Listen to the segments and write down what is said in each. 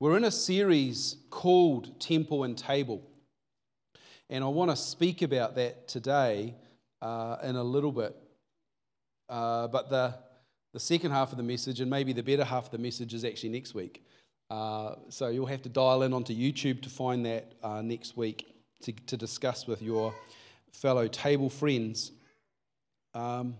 We're in a series called Temple and Table. And I want to speak about that today uh, in a little bit. Uh, but the, the second half of the message, and maybe the better half of the message, is actually next week. Uh, so you'll have to dial in onto YouTube to find that uh, next week to, to discuss with your fellow table friends. Um,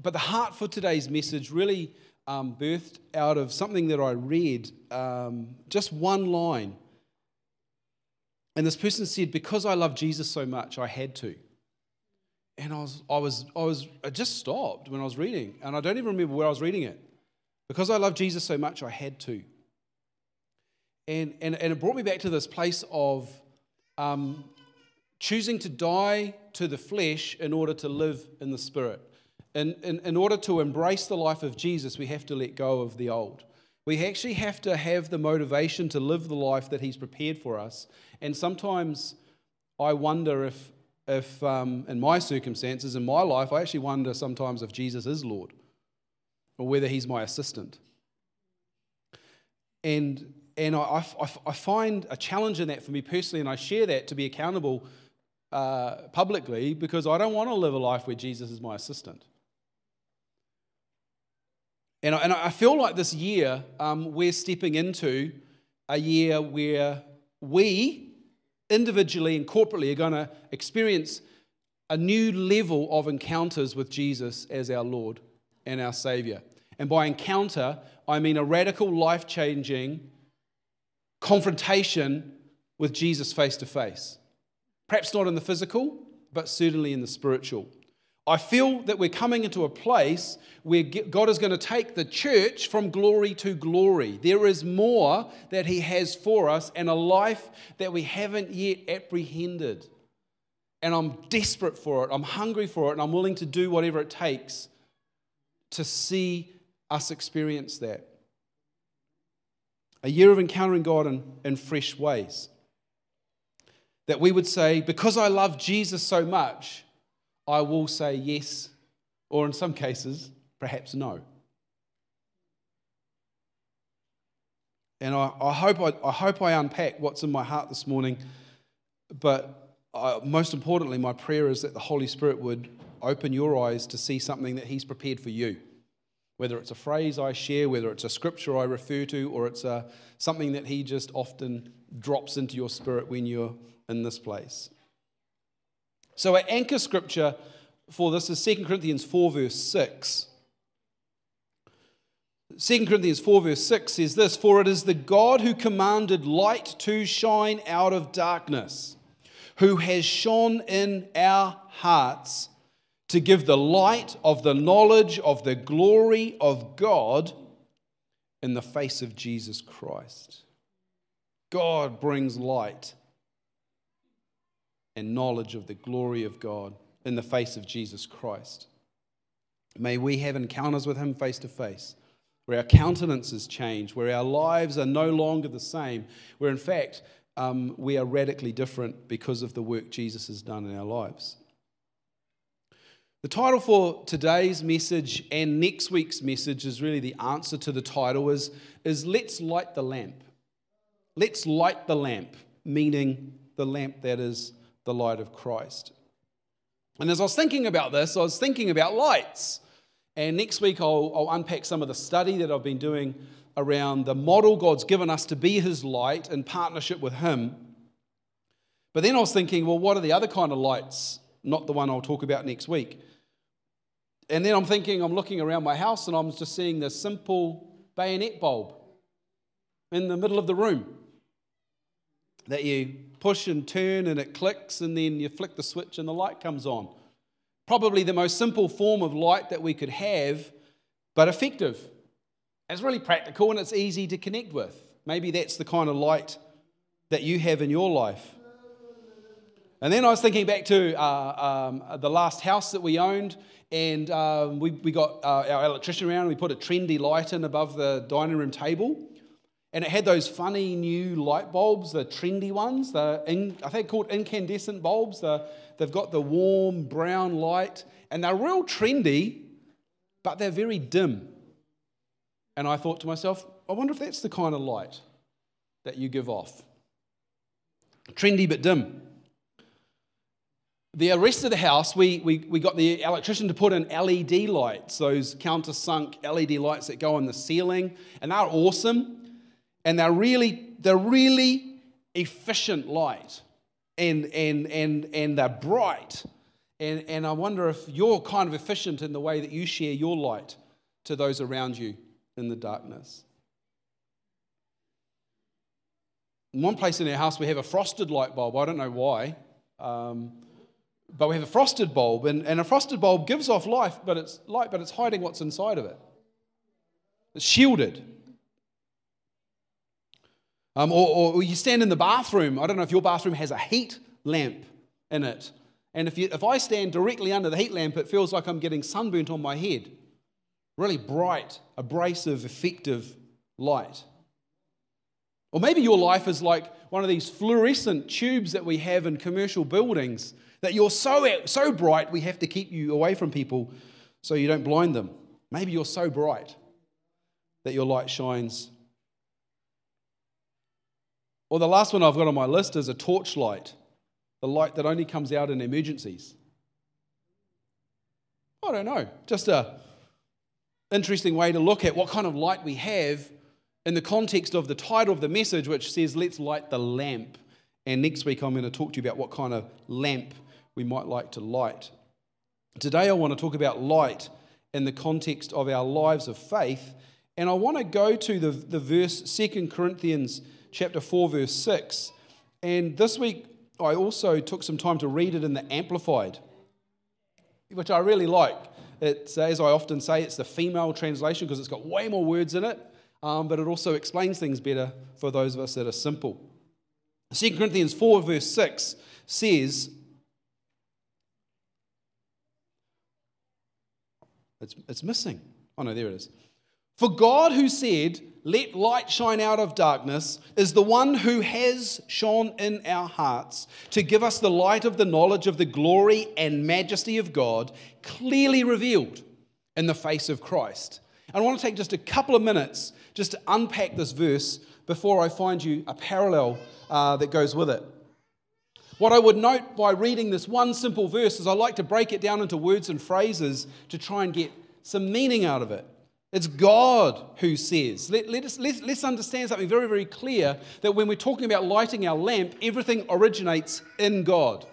but the heart for today's message really um, birthed out of something that I read, um, just one line. And this person said, Because I love Jesus so much, I had to. And I was, I was, I was, I just stopped when I was reading, and I don't even remember where I was reading it. Because I love Jesus so much, I had to. And, and, and it brought me back to this place of um, choosing to die to the flesh in order to live in the spirit. In, in, in order to embrace the life of Jesus, we have to let go of the old. We actually have to have the motivation to live the life that He's prepared for us. And sometimes I wonder if, if um, in my circumstances, in my life, I actually wonder sometimes if Jesus is Lord or whether He's my assistant. And, and I, I, I find a challenge in that for me personally, and I share that to be accountable uh, publicly because I don't want to live a life where Jesus is my assistant. And I, and I feel like this year um, we're stepping into a year where we, individually and corporately, are going to experience a new level of encounters with Jesus as our Lord and our Savior. And by encounter, I mean a radical, life changing confrontation with Jesus face to face. Perhaps not in the physical, but certainly in the spiritual. I feel that we're coming into a place where God is going to take the church from glory to glory. There is more that He has for us and a life that we haven't yet apprehended. And I'm desperate for it. I'm hungry for it. And I'm willing to do whatever it takes to see us experience that. A year of encountering God in, in fresh ways. That we would say, because I love Jesus so much, I will say yes, or in some cases, perhaps no. And I, I hope I, I, hope I unpack what's in my heart this morning. But I, most importantly, my prayer is that the Holy Spirit would open your eyes to see something that He's prepared for you. Whether it's a phrase I share, whether it's a scripture I refer to, or it's a, something that He just often drops into your spirit when you're in this place. So, our anchor scripture for this is 2 Corinthians 4, verse 6. 2 Corinthians 4, verse 6 says this For it is the God who commanded light to shine out of darkness, who has shone in our hearts to give the light of the knowledge of the glory of God in the face of Jesus Christ. God brings light and knowledge of the glory of God in the face of Jesus Christ. May we have encounters with Him face to face, where our countenances change, where our lives are no longer the same, where in fact um, we are radically different because of the work Jesus has done in our lives. The title for today's message and next week's message is really the answer to the title is, is Let's Light the Lamp. Let's light the lamp, meaning the lamp that is the light of Christ. And as I was thinking about this, I was thinking about lights. And next week, I'll, I'll, unpack some of the study that I've been doing around the model God's given us to be His light in partnership with Him. But then I was thinking, well, what are the other kind of lights? Not the one I'll talk about next week. And then I'm thinking, I'm looking around my house and I'm just seeing this simple bayonet bulb in the middle of the room that you push and turn and it clicks, and then you flick the switch and the light comes on. Probably the most simple form of light that we could have, but effective. It's really practical and it's easy to connect with. Maybe that's the kind of light that you have in your life. And then I was thinking back to uh, um, the last house that we owned, and um, we, we got uh, our electrician around and we put a trendy light in above the dining room table. And it had those funny new light bulbs, the trendy ones, the in, I think called incandescent bulbs. The, they've got the warm brown light, and they're real trendy, but they're very dim. And I thought to myself, I wonder if that's the kind of light that you give off. Trendy but dim. The rest of the house, we, we, we got the electrician to put in LED lights, those countersunk LED lights that go on the ceiling, and they're awesome. And they're really, they're really efficient light. And, and, and, and they're bright. And, and I wonder if you're kind of efficient in the way that you share your light to those around you in the darkness. In one place in our house, we have a frosted light bulb. I don't know why. Um, but we have a frosted bulb, and, and a frosted bulb gives off life, but it's light, but it's hiding what's inside of it. It's shielded. Um, or, or you stand in the bathroom. I don't know if your bathroom has a heat lamp in it. And if, you, if I stand directly under the heat lamp, it feels like I'm getting sunburnt on my head. Really bright, abrasive, effective light. Or maybe your life is like one of these fluorescent tubes that we have in commercial buildings that you're so, so bright we have to keep you away from people so you don't blind them. Maybe you're so bright that your light shines. Or the last one I've got on my list is a torchlight, the light that only comes out in emergencies. I don't know, just a interesting way to look at what kind of light we have in the context of the title of the message, which says, Let's light the lamp. And next week, I'm going to talk to you about what kind of lamp we might like to light. Today, I want to talk about light in the context of our lives of faith. And I want to go to the, the verse, 2 Corinthians chapter 4, verse 6. And this week, I also took some time to read it in the Amplified, which I really like. It's, as I often say, it's the female translation because it's got way more words in it, um, but it also explains things better for those of us that are simple. 2 Corinthians 4, verse 6 says, It's, it's missing. Oh, no, there it is. For God, who said, Let light shine out of darkness, is the one who has shone in our hearts to give us the light of the knowledge of the glory and majesty of God, clearly revealed in the face of Christ. I want to take just a couple of minutes just to unpack this verse before I find you a parallel uh, that goes with it. What I would note by reading this one simple verse is I like to break it down into words and phrases to try and get some meaning out of it. It's God who says. Let, let us, let, let's understand something very, very clear that when we're talking about lighting our lamp, everything originates in God.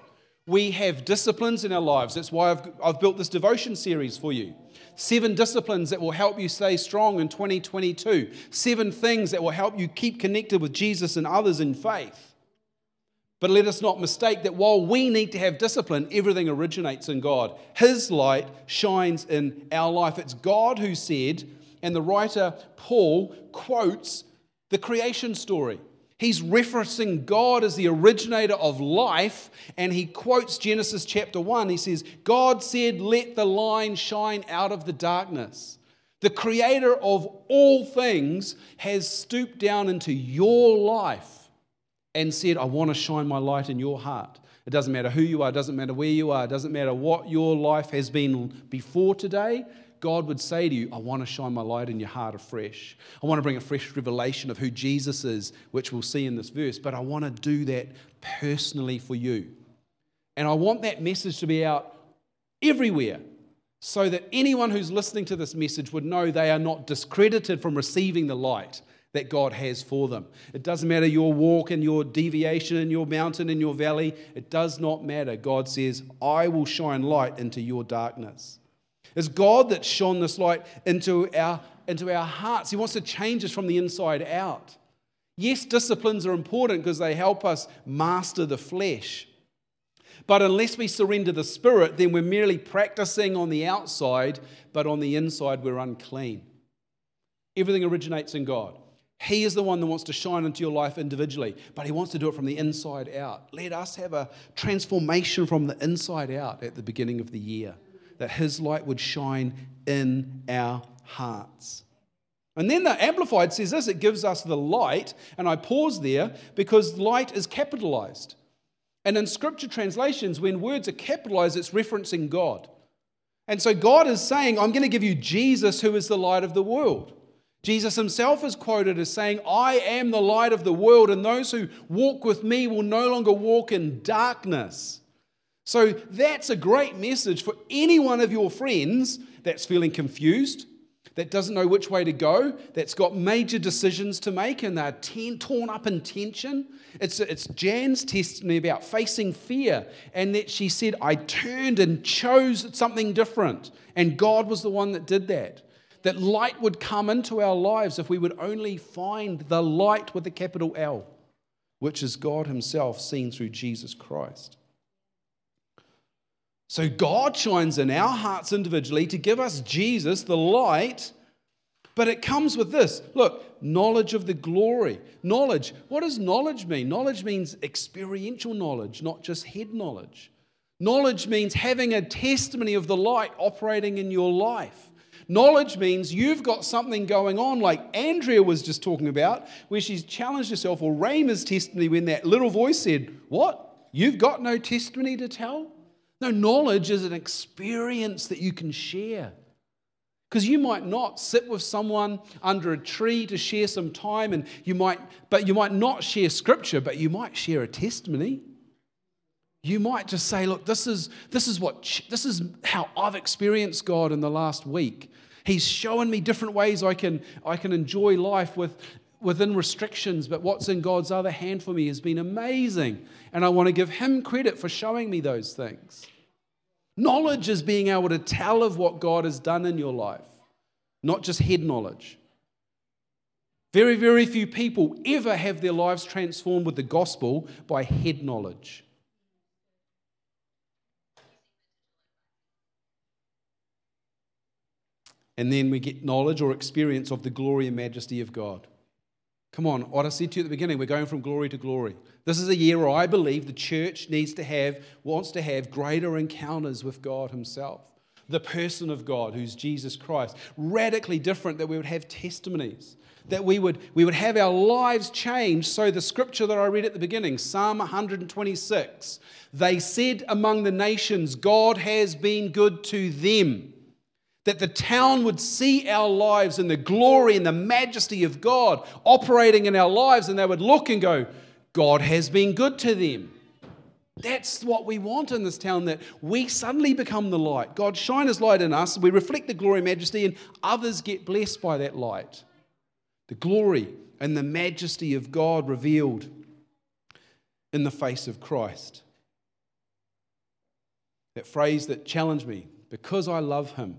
We have disciplines in our lives. That's why I've, I've built this devotion series for you. Seven disciplines that will help you stay strong in 2022. Seven things that will help you keep connected with Jesus and others in faith. But let us not mistake that while we need to have discipline, everything originates in God. His light shines in our life. It's God who said, and the writer Paul quotes the creation story. He's referencing God as the originator of life, and he quotes Genesis chapter 1. He says, God said, Let the line shine out of the darkness. The creator of all things has stooped down into your life and said, I want to shine my light in your heart. It doesn't matter who you are, it doesn't matter where you are, it doesn't matter what your life has been before today. God would say to you, I want to shine my light in your heart afresh. I want to bring a fresh revelation of who Jesus is, which we'll see in this verse, but I want to do that personally for you. And I want that message to be out everywhere so that anyone who's listening to this message would know they are not discredited from receiving the light that God has for them. It doesn't matter your walk and your deviation in your mountain and your valley. It does not matter. God says, I will shine light into your darkness. It's God that shone this light into our, into our hearts. He wants to change us from the inside out. Yes, disciplines are important because they help us master the flesh. But unless we surrender the spirit, then we're merely practicing on the outside, but on the inside, we're unclean. Everything originates in God. He is the one that wants to shine into your life individually, but He wants to do it from the inside out. Let us have a transformation from the inside out at the beginning of the year, that His light would shine in our hearts. And then the Amplified says this it gives us the light, and I pause there because light is capitalized. And in scripture translations, when words are capitalized, it's referencing God. And so God is saying, I'm going to give you Jesus, who is the light of the world. Jesus himself is quoted as saying, I am the light of the world, and those who walk with me will no longer walk in darkness. So that's a great message for any one of your friends that's feeling confused, that doesn't know which way to go, that's got major decisions to make, and they're ten, torn up in tension. It's, it's Jan's testimony about facing fear, and that she said, I turned and chose something different, and God was the one that did that that light would come into our lives if we would only find the light with a capital L, which is God Himself seen through Jesus Christ. So God shines in our hearts individually to give us Jesus, the light, but it comes with this look, knowledge of the glory. Knowledge. What does knowledge mean? Knowledge means experiential knowledge, not just head knowledge. Knowledge means having a testimony of the light operating in your life. Knowledge means you've got something going on, like Andrea was just talking about, where she's challenged herself, or Rayma's testimony when that little voice said, What? You've got no testimony to tell? No, knowledge is an experience that you can share. Because you might not sit with someone under a tree to share some time, and you might, but you might not share scripture, but you might share a testimony. You might just say, look, this is, this is what this is how I've experienced God in the last week. He's shown me different ways I can, I can enjoy life with, within restrictions, but what's in God's other hand for me has been amazing. And I want to give Him credit for showing me those things. Knowledge is being able to tell of what God has done in your life, not just head knowledge. Very, very few people ever have their lives transformed with the gospel by head knowledge. And then we get knowledge or experience of the glory and majesty of God. Come on, what I said to you at the beginning, we're going from glory to glory. This is a year where I believe the church needs to have, wants to have greater encounters with God Himself, the person of God, who's Jesus Christ. Radically different, that we would have testimonies, that we would, we would have our lives changed. So, the scripture that I read at the beginning, Psalm 126, they said among the nations, God has been good to them that the town would see our lives and the glory and the majesty of God operating in our lives, and they would look and go, God has been good to them. That's what we want in this town that we suddenly become the light. God shine his light in us, we reflect the glory and majesty, and others get blessed by that light. The glory and the majesty of God revealed in the face of Christ. That phrase that challenged me because I love him,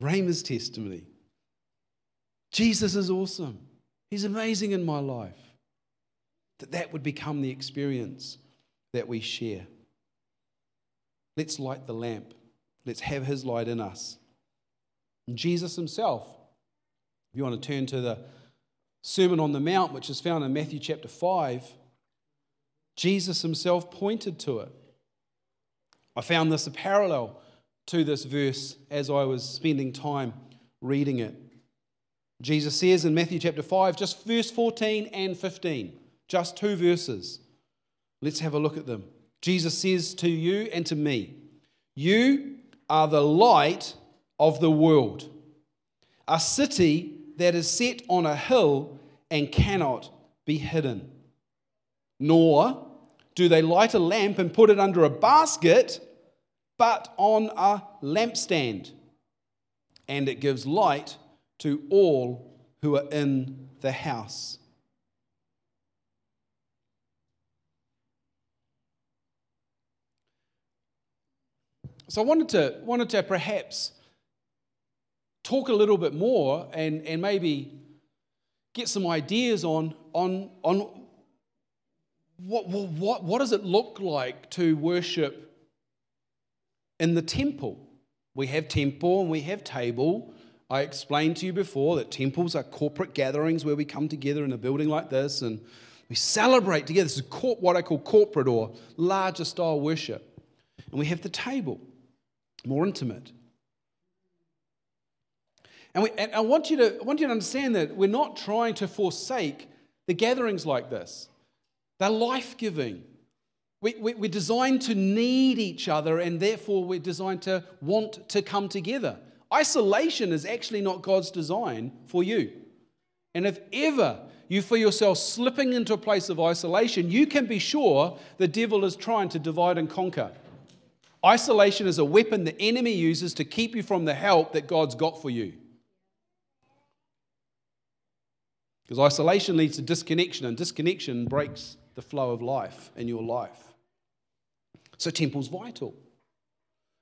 Rayma's testimony. Jesus is awesome. He's amazing in my life. That that would become the experience that we share. Let's light the lamp. Let's have his light in us. And Jesus himself, if you want to turn to the Sermon on the Mount, which is found in Matthew chapter 5, Jesus himself pointed to it. I found this a parallel to this verse as I was spending time reading it. Jesus says in Matthew chapter 5, just verse 14 and 15, just two verses. Let's have a look at them. Jesus says to you and to me, You are the light of the world. A city that is set on a hill and cannot be hidden. Nor do they light a lamp and put it under a basket but on a lampstand, and it gives light to all who are in the house. So I wanted to, wanted to perhaps talk a little bit more and, and maybe get some ideas on, on, on what, what, what does it look like to worship in the temple. We have temple and we have table. I explained to you before that temples are corporate gatherings where we come together in a building like this and we celebrate together. This is what I call corporate or larger style worship. And we have the table, more intimate. And, we, and I, want you to, I want you to understand that we're not trying to forsake the gatherings like this. They're life giving, we, we, we're designed to need each other, and therefore we're designed to want to come together. Isolation is actually not God's design for you. And if ever you feel yourself slipping into a place of isolation, you can be sure the devil is trying to divide and conquer. Isolation is a weapon the enemy uses to keep you from the help that God's got for you. Because isolation leads to disconnection, and disconnection breaks the flow of life in your life. So, temple's vital.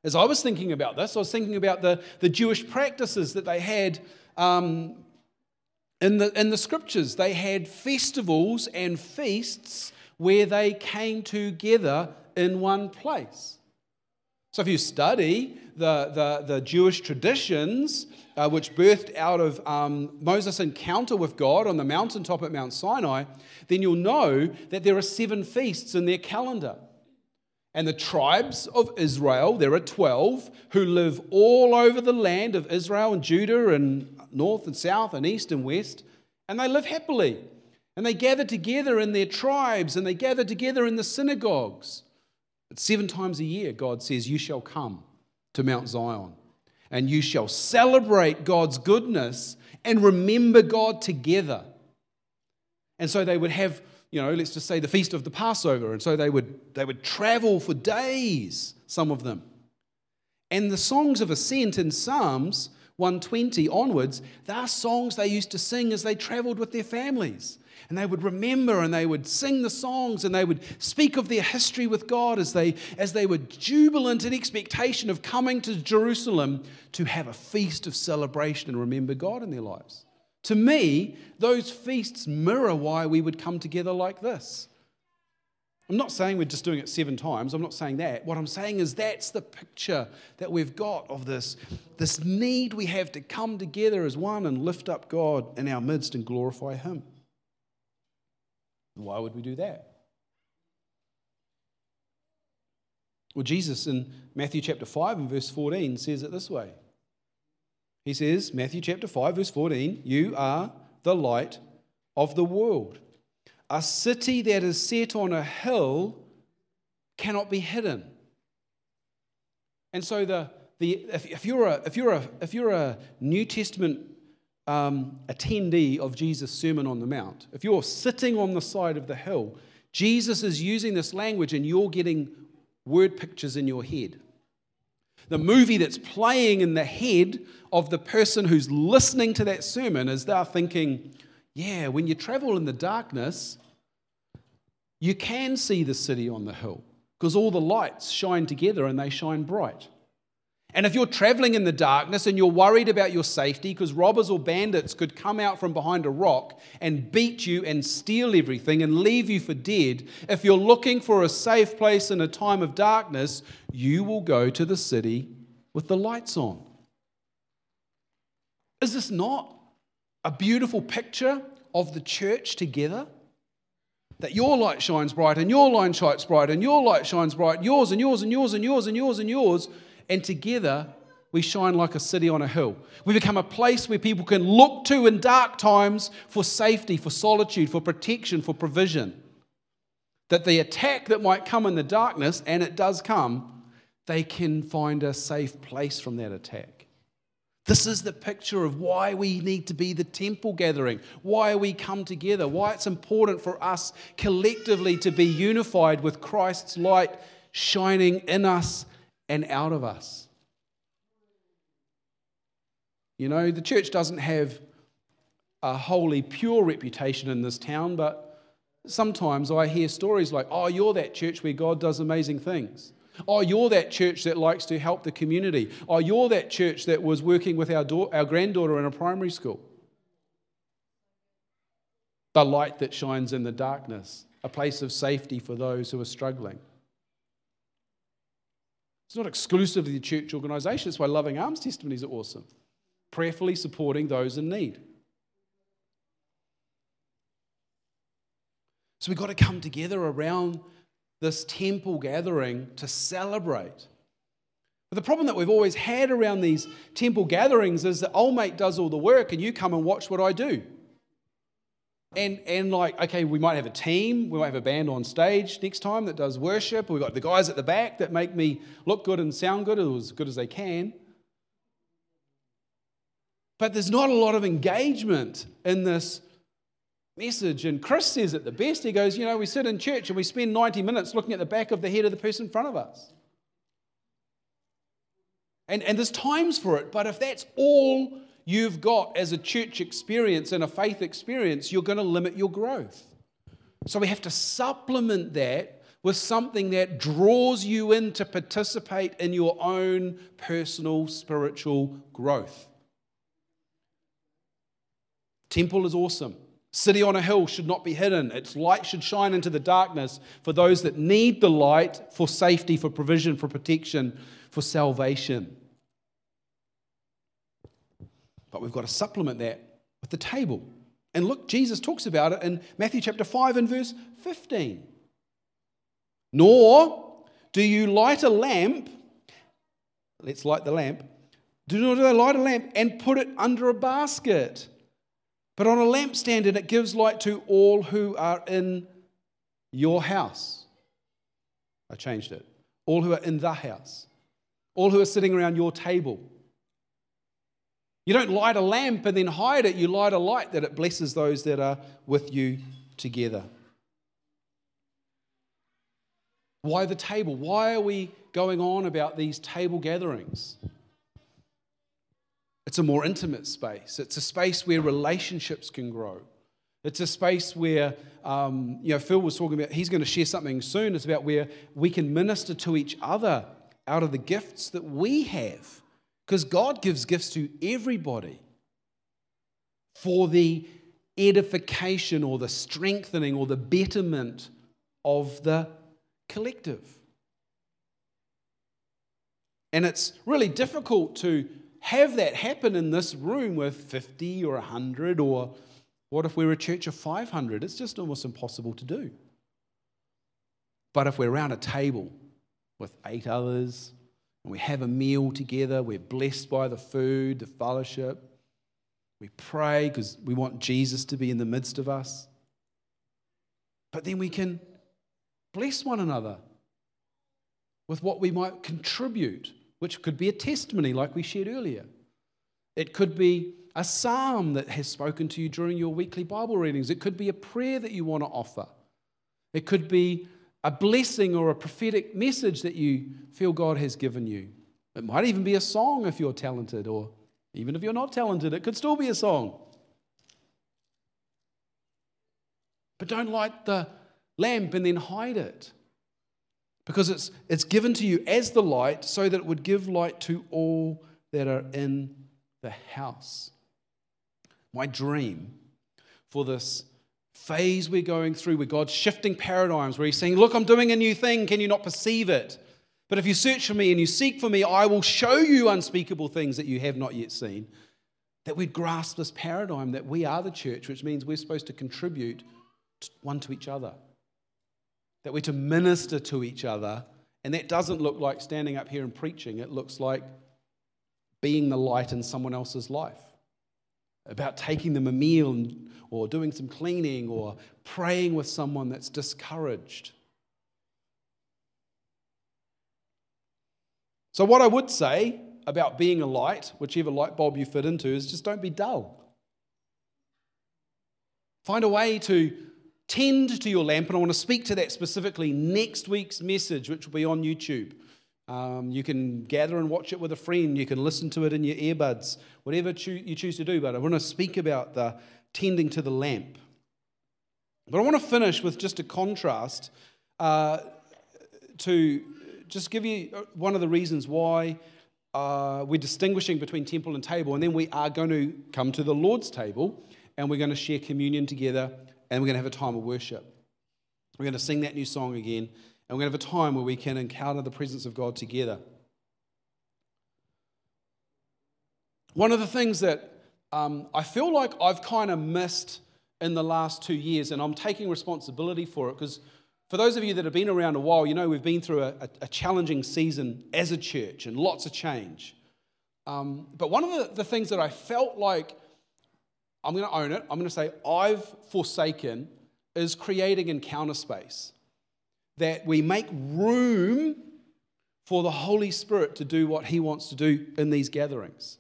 As I was thinking about this, I was thinking about the, the Jewish practices that they had um, in, the, in the scriptures. They had festivals and feasts where they came together in one place. So, if you study the, the, the Jewish traditions, uh, which birthed out of um, Moses' encounter with God on the mountaintop at Mount Sinai, then you'll know that there are seven feasts in their calendar. And the tribes of Israel, there are 12, who live all over the land of Israel and Judah and north and south and east and west, and they live happily. And they gather together in their tribes and they gather together in the synagogues. But seven times a year, God says, You shall come to Mount Zion and you shall celebrate God's goodness and remember God together. And so they would have, you know, let's just say the feast of the Passover. And so they would, they would travel for days, some of them. And the songs of ascent in Psalms 120 onwards, they are songs they used to sing as they traveled with their families. And they would remember and they would sing the songs and they would speak of their history with God as they, as they were jubilant in expectation of coming to Jerusalem to have a feast of celebration and remember God in their lives. To me, those feasts mirror why we would come together like this. I'm not saying we're just doing it seven times. I'm not saying that. What I'm saying is that's the picture that we've got of this, this need we have to come together as one and lift up God in our midst and glorify Him. Why would we do that? Well, Jesus in Matthew chapter 5 and verse 14 says it this way. He says, Matthew chapter 5, verse 14, you are the light of the world. A city that is set on a hill cannot be hidden. And so the, the, if, if, you're a, if, you're a, if you're a New Testament um, attendee of Jesus' Sermon on the Mount, if you're sitting on the side of the hill, Jesus is using this language and you're getting word pictures in your head. The movie that's playing in the head of the person who's listening to that sermon is they're thinking, yeah, when you travel in the darkness, you can see the city on the hill because all the lights shine together and they shine bright. And if you're traveling in the darkness and you're worried about your safety because robbers or bandits could come out from behind a rock and beat you and steal everything and leave you for dead, if you're looking for a safe place in a time of darkness, you will go to the city with the lights on. Is this not a beautiful picture of the church together? That your light shines bright and your light shines bright and your light shines bright, yours and yours and yours and yours and yours and yours. And yours and together we shine like a city on a hill. We become a place where people can look to in dark times for safety, for solitude, for protection, for provision. That the attack that might come in the darkness, and it does come, they can find a safe place from that attack. This is the picture of why we need to be the temple gathering, why we come together, why it's important for us collectively to be unified with Christ's light shining in us and out of us. You know, the church doesn't have a wholly pure reputation in this town, but sometimes I hear stories like, oh, you're that church where God does amazing things. Oh, you're that church that likes to help the community. Oh, you're that church that was working with our, our granddaughter in a primary school. The light that shines in the darkness, a place of safety for those who are struggling. It's not exclusively the church organisation. That's why Loving Arms testimonies are awesome. Prayerfully supporting those in need. So we've got to come together around this temple gathering to celebrate. But the problem that we've always had around these temple gatherings is that old mate does all the work and you come and watch what I do. And, and like, okay, we might have a team, we might have a band on stage next time that does worship. We've got the guys at the back that make me look good and sound good, or as good as they can. But there's not a lot of engagement in this message. And Chris says it the best. He goes, You know, we sit in church and we spend 90 minutes looking at the back of the head of the person in front of us. And, and there's times for it, but if that's all you've got as a church experience and a faith experience, you're going to limit your growth. So we have to supplement that with something that draws you in to participate in your own personal spiritual growth. Temple is awesome. City on a hill should not be hidden. Its light should shine into the darkness for those that need the light for safety, for provision, for protection, for salvation. But we've got to supplement that with the table. And look, Jesus talks about it in Matthew chapter 5 and verse 15. Nor do you light a lamp, let's light the lamp, do not light a lamp and put it under a basket but on a lampstand, and it gives light to all who are in your house. I changed it. All who are in the house, all who are sitting around your table. You don't light a lamp and then hide it, you light a light that it blesses those that are with you together. Why the table? Why are we going on about these table gatherings? It's a more intimate space. It's a space where relationships can grow. It's a space where, um, you know, Phil was talking about, he's going to share something soon. It's about where we can minister to each other out of the gifts that we have. Because God gives gifts to everybody for the edification or the strengthening or the betterment of the collective. And it's really difficult to have that happen in this room with 50 or 100 or what if we're a church of 500? It's just almost impossible to do. But if we're around a table with eight others and we have a meal together, we're blessed by the food, the fellowship, we pray because we want Jesus to be in the midst of us. But then we can bless one another with what we might contribute which could be a testimony like we shared earlier. It could be a psalm that has spoken to you during your weekly Bible readings. It could be a prayer that you want to offer. It could be a blessing or a prophetic message that you feel God has given you. It might even be a song if you're talented, or even if you're not talented, it could still be a song. But don't light the lamp and then hide it because it's, it's given to you as the light so that it would give light to all that are in the house. My dream for this phase we're going through where God's shifting paradigms, where He's saying, Look, I'm doing a new thing, can you not perceive it? But if you search for me and you seek for me, I will show you unspeakable things that you have not yet seen. That we'd grasp this paradigm that we are the church, which means we're supposed to contribute one to each other that we're to minister to each other. And that doesn't look like standing up here and preaching, it looks like being the light in someone else's life, about taking them a meal or doing some cleaning or praying with someone that's discouraged. So, what I would say about being a light, whichever light bulb you fit into, is just don't be dull. Find a way to tend to your lamp, and I want to speak to that specifically next week's message, which will be on YouTube. Um, you can gather and watch it with a friend. You can listen to it in your earbuds, whatever you choose to do. But I want to speak about the tending to the lamp. But I want to finish with just a contrast uh, to just give you uh, one of the reasons why uh, we're distinguishing between temple and table. And then we are going to come to the Lord's table and we're going to share communion together and we're going to have a time of worship. We're going to sing that new song again, and we're going to have a time where we can encounter the presence of God together. One of the things that um, I feel like I've kind of missed in the last two years, and I'm taking responsibility for it because for those of you that have been around a while, you know we've been through a, a, a challenging season as a church and lots of change. Um, but one of the, the things that I felt like I'm going to own it. I'm going to say, I've forsaken is creating encounter space. That we make room for the Holy Spirit to do what He wants to do in these gatherings.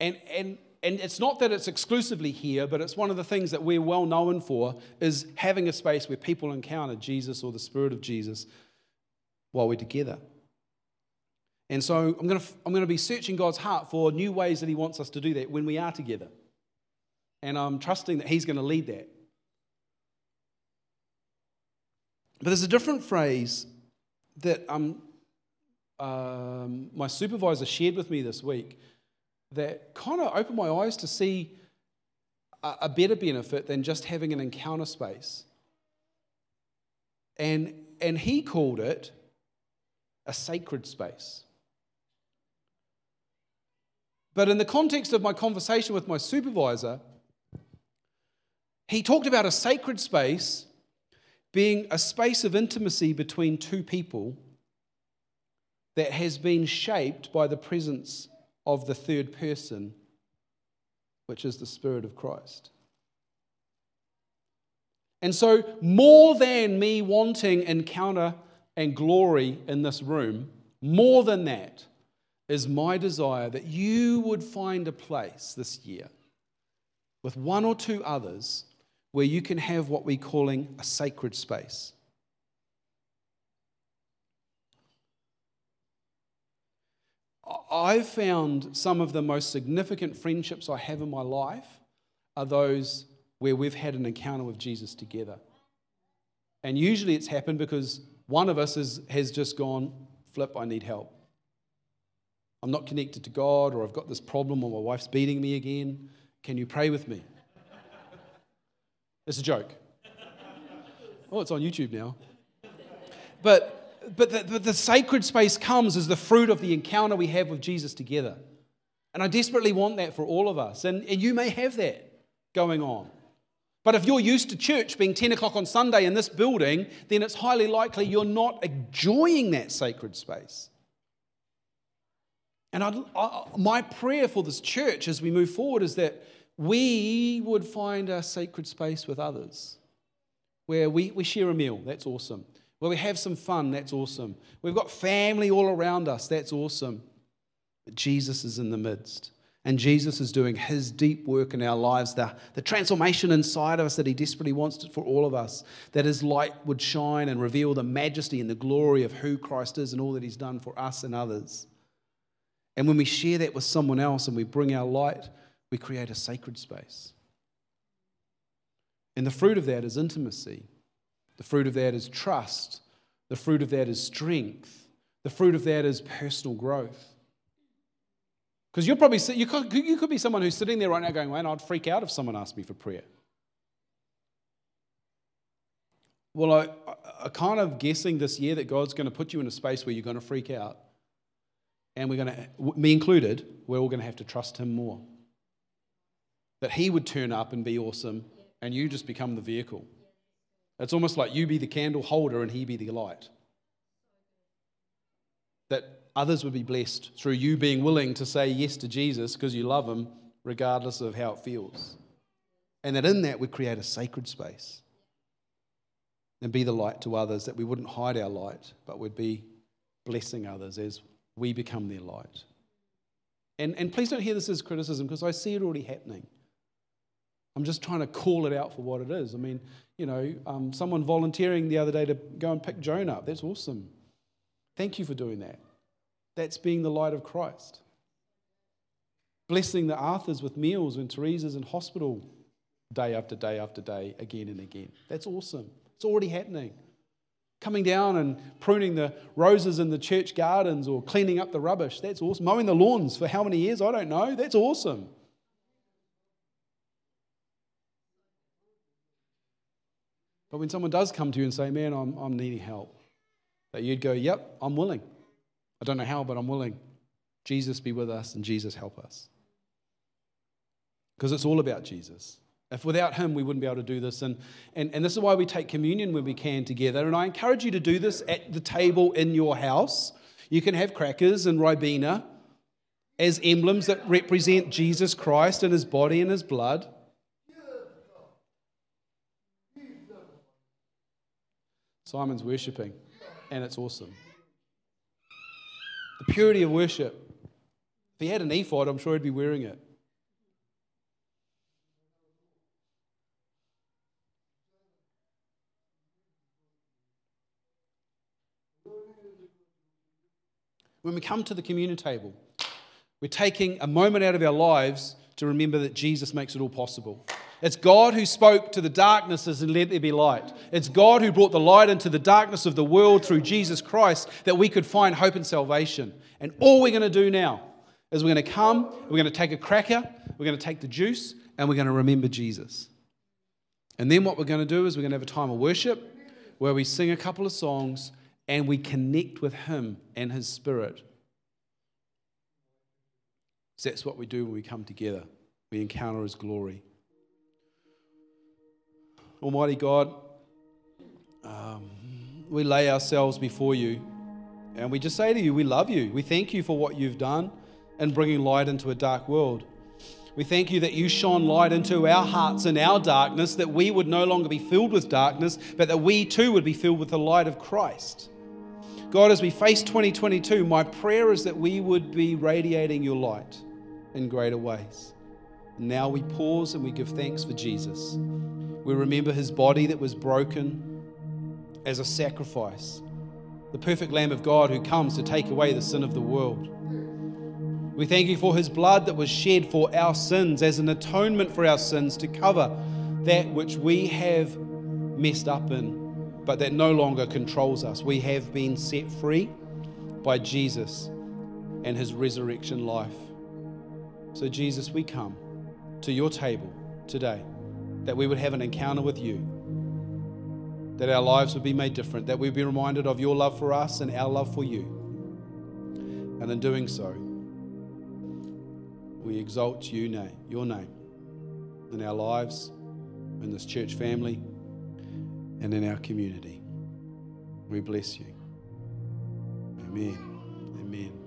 And, and, and it's not that it's exclusively here, but it's one of the things that we're well known for is having a space where people encounter Jesus or the Spirit of Jesus while we're together. And so I'm going, to, I'm going to be searching God's heart for new ways that He wants us to do that when we are together. And I'm trusting that He's going to lead that. But there's a different phrase that um, um, my supervisor shared with me this week that kind of opened my eyes to see a, a better benefit than just having an encounter space. And, and he called it a sacred space. But in the context of my conversation with my supervisor, he talked about a sacred space being a space of intimacy between two people that has been shaped by the presence of the third person, which is the Spirit of Christ. And so, more than me wanting encounter and glory in this room, more than that is my desire that you would find a place this year with one or two others where you can have what we're calling a sacred space. I've found some of the most significant friendships I have in my life are those where we've had an encounter with Jesus together. And usually it's happened because one of us is, has just gone, Flip, I need help. I'm not connected to God, or I've got this problem, or my wife's beating me again. Can you pray with me? It's a joke. Oh, it's on YouTube now. But but the, the sacred space comes as the fruit of the encounter we have with Jesus together. And I desperately want that for all of us. And, and you may have that going on. But if you're used to church being 10 o'clock on Sunday in this building, then it's highly likely you're not enjoying that sacred space. And I, I, my prayer for this church as we move forward is that we would find our sacred space with others where we, we share a meal. That's awesome where we have some fun, that's awesome. We've got family all around us, that's awesome. But Jesus is in the midst. And Jesus is doing his deep work in our lives, the, the transformation inside of us that he desperately wants for all of us, that his light would shine and reveal the majesty and the glory of who Christ is and all that he's done for us and others. And when we share that with someone else and we bring our light, we create a sacred space. And the fruit of that is intimacy. The fruit of that is trust. The fruit of that is strength. The fruit of that is personal growth. Because you're probably, you could, you could be someone who's sitting there right now going, man, I'd freak out if someone asked me for prayer. Well, I, I kind of guessing this year that God's going to put you in a space where you're going to freak out. And we're going to, me included, we're all going to have to trust Him more. That He would turn up and be awesome, and you just become the vehicle. It's almost like you be the candle holder and he be the light. That others would be blessed through you being willing to say yes to Jesus because you love him, regardless of how it feels. And that in that we create a sacred space and be the light to others, that we wouldn't hide our light, but we'd be blessing others as we become their light. And, and please don't hear this as criticism because I see it already happening. I'm just trying to call it out for what it is. I mean, you know, um, someone volunteering the other day to go and pick Joan up. That's awesome. Thank you for doing that. That's being the light of Christ. Blessing the Arthurs with meals when Teresa's in hospital day after day after day, again and again. That's awesome. It's already happening. Coming down and pruning the roses in the church gardens or cleaning up the rubbish. That's awesome. Mowing the lawns for how many years? I don't know. That's awesome. But when someone does come to you and say, Man, I'm, I'm needing help, that you'd go, Yep, I'm willing. I don't know how, but I'm willing. Jesus be with us and Jesus help us. Because it's all about Jesus. If without him, we wouldn't be able to do this. And, and, and this is why we take communion when we can together. And I encourage you to do this at the table in your house. You can have crackers and ribena as emblems that represent Jesus Christ and his body and his blood. Simon's worshiping, and it's awesome. The purity of worship. If he had an ephod, I'm sure he'd be wearing it. When we come to the communion table, we're taking a moment out of our lives to remember that Jesus makes it all possible. It's God who spoke to the darknesses and let there be light. It's God who brought the light into the darkness of the world through Jesus Christ that we could find hope and salvation. And all we're going to do now is we're going to come, we're going to take a cracker, we're going to take the juice, and we're going to remember Jesus. And then what we're going to do is we're going to have a time of worship where we sing a couple of songs and we connect with Him and His Spirit. So that's what we do when we come together. We encounter His glory. Almighty God, um, we lay ourselves before you and we just say to you, we love you. We thank you for what you've done and bringing light into a dark world. We thank you that you shone light into our hearts in our darkness, that we would no longer be filled with darkness, but that we too would be filled with the light of Christ. God, as we face 2022, my prayer is that we would be radiating your light in greater ways. Now we pause and we give thanks for Jesus. We remember his body that was broken as a sacrifice, the perfect Lamb of God who comes to take away the sin of the world. We thank you for his blood that was shed for our sins as an atonement for our sins to cover that which we have messed up in, but that no longer controls us. We have been set free by Jesus and his resurrection life. So, Jesus, we come to your table today that we would have an encounter with you, that our lives would be made different, that we'd be reminded of your love for us and our love for you. And in doing so, we exalt you name, your name in our lives, in this church family, and in our community. We bless you. Amen. Amen.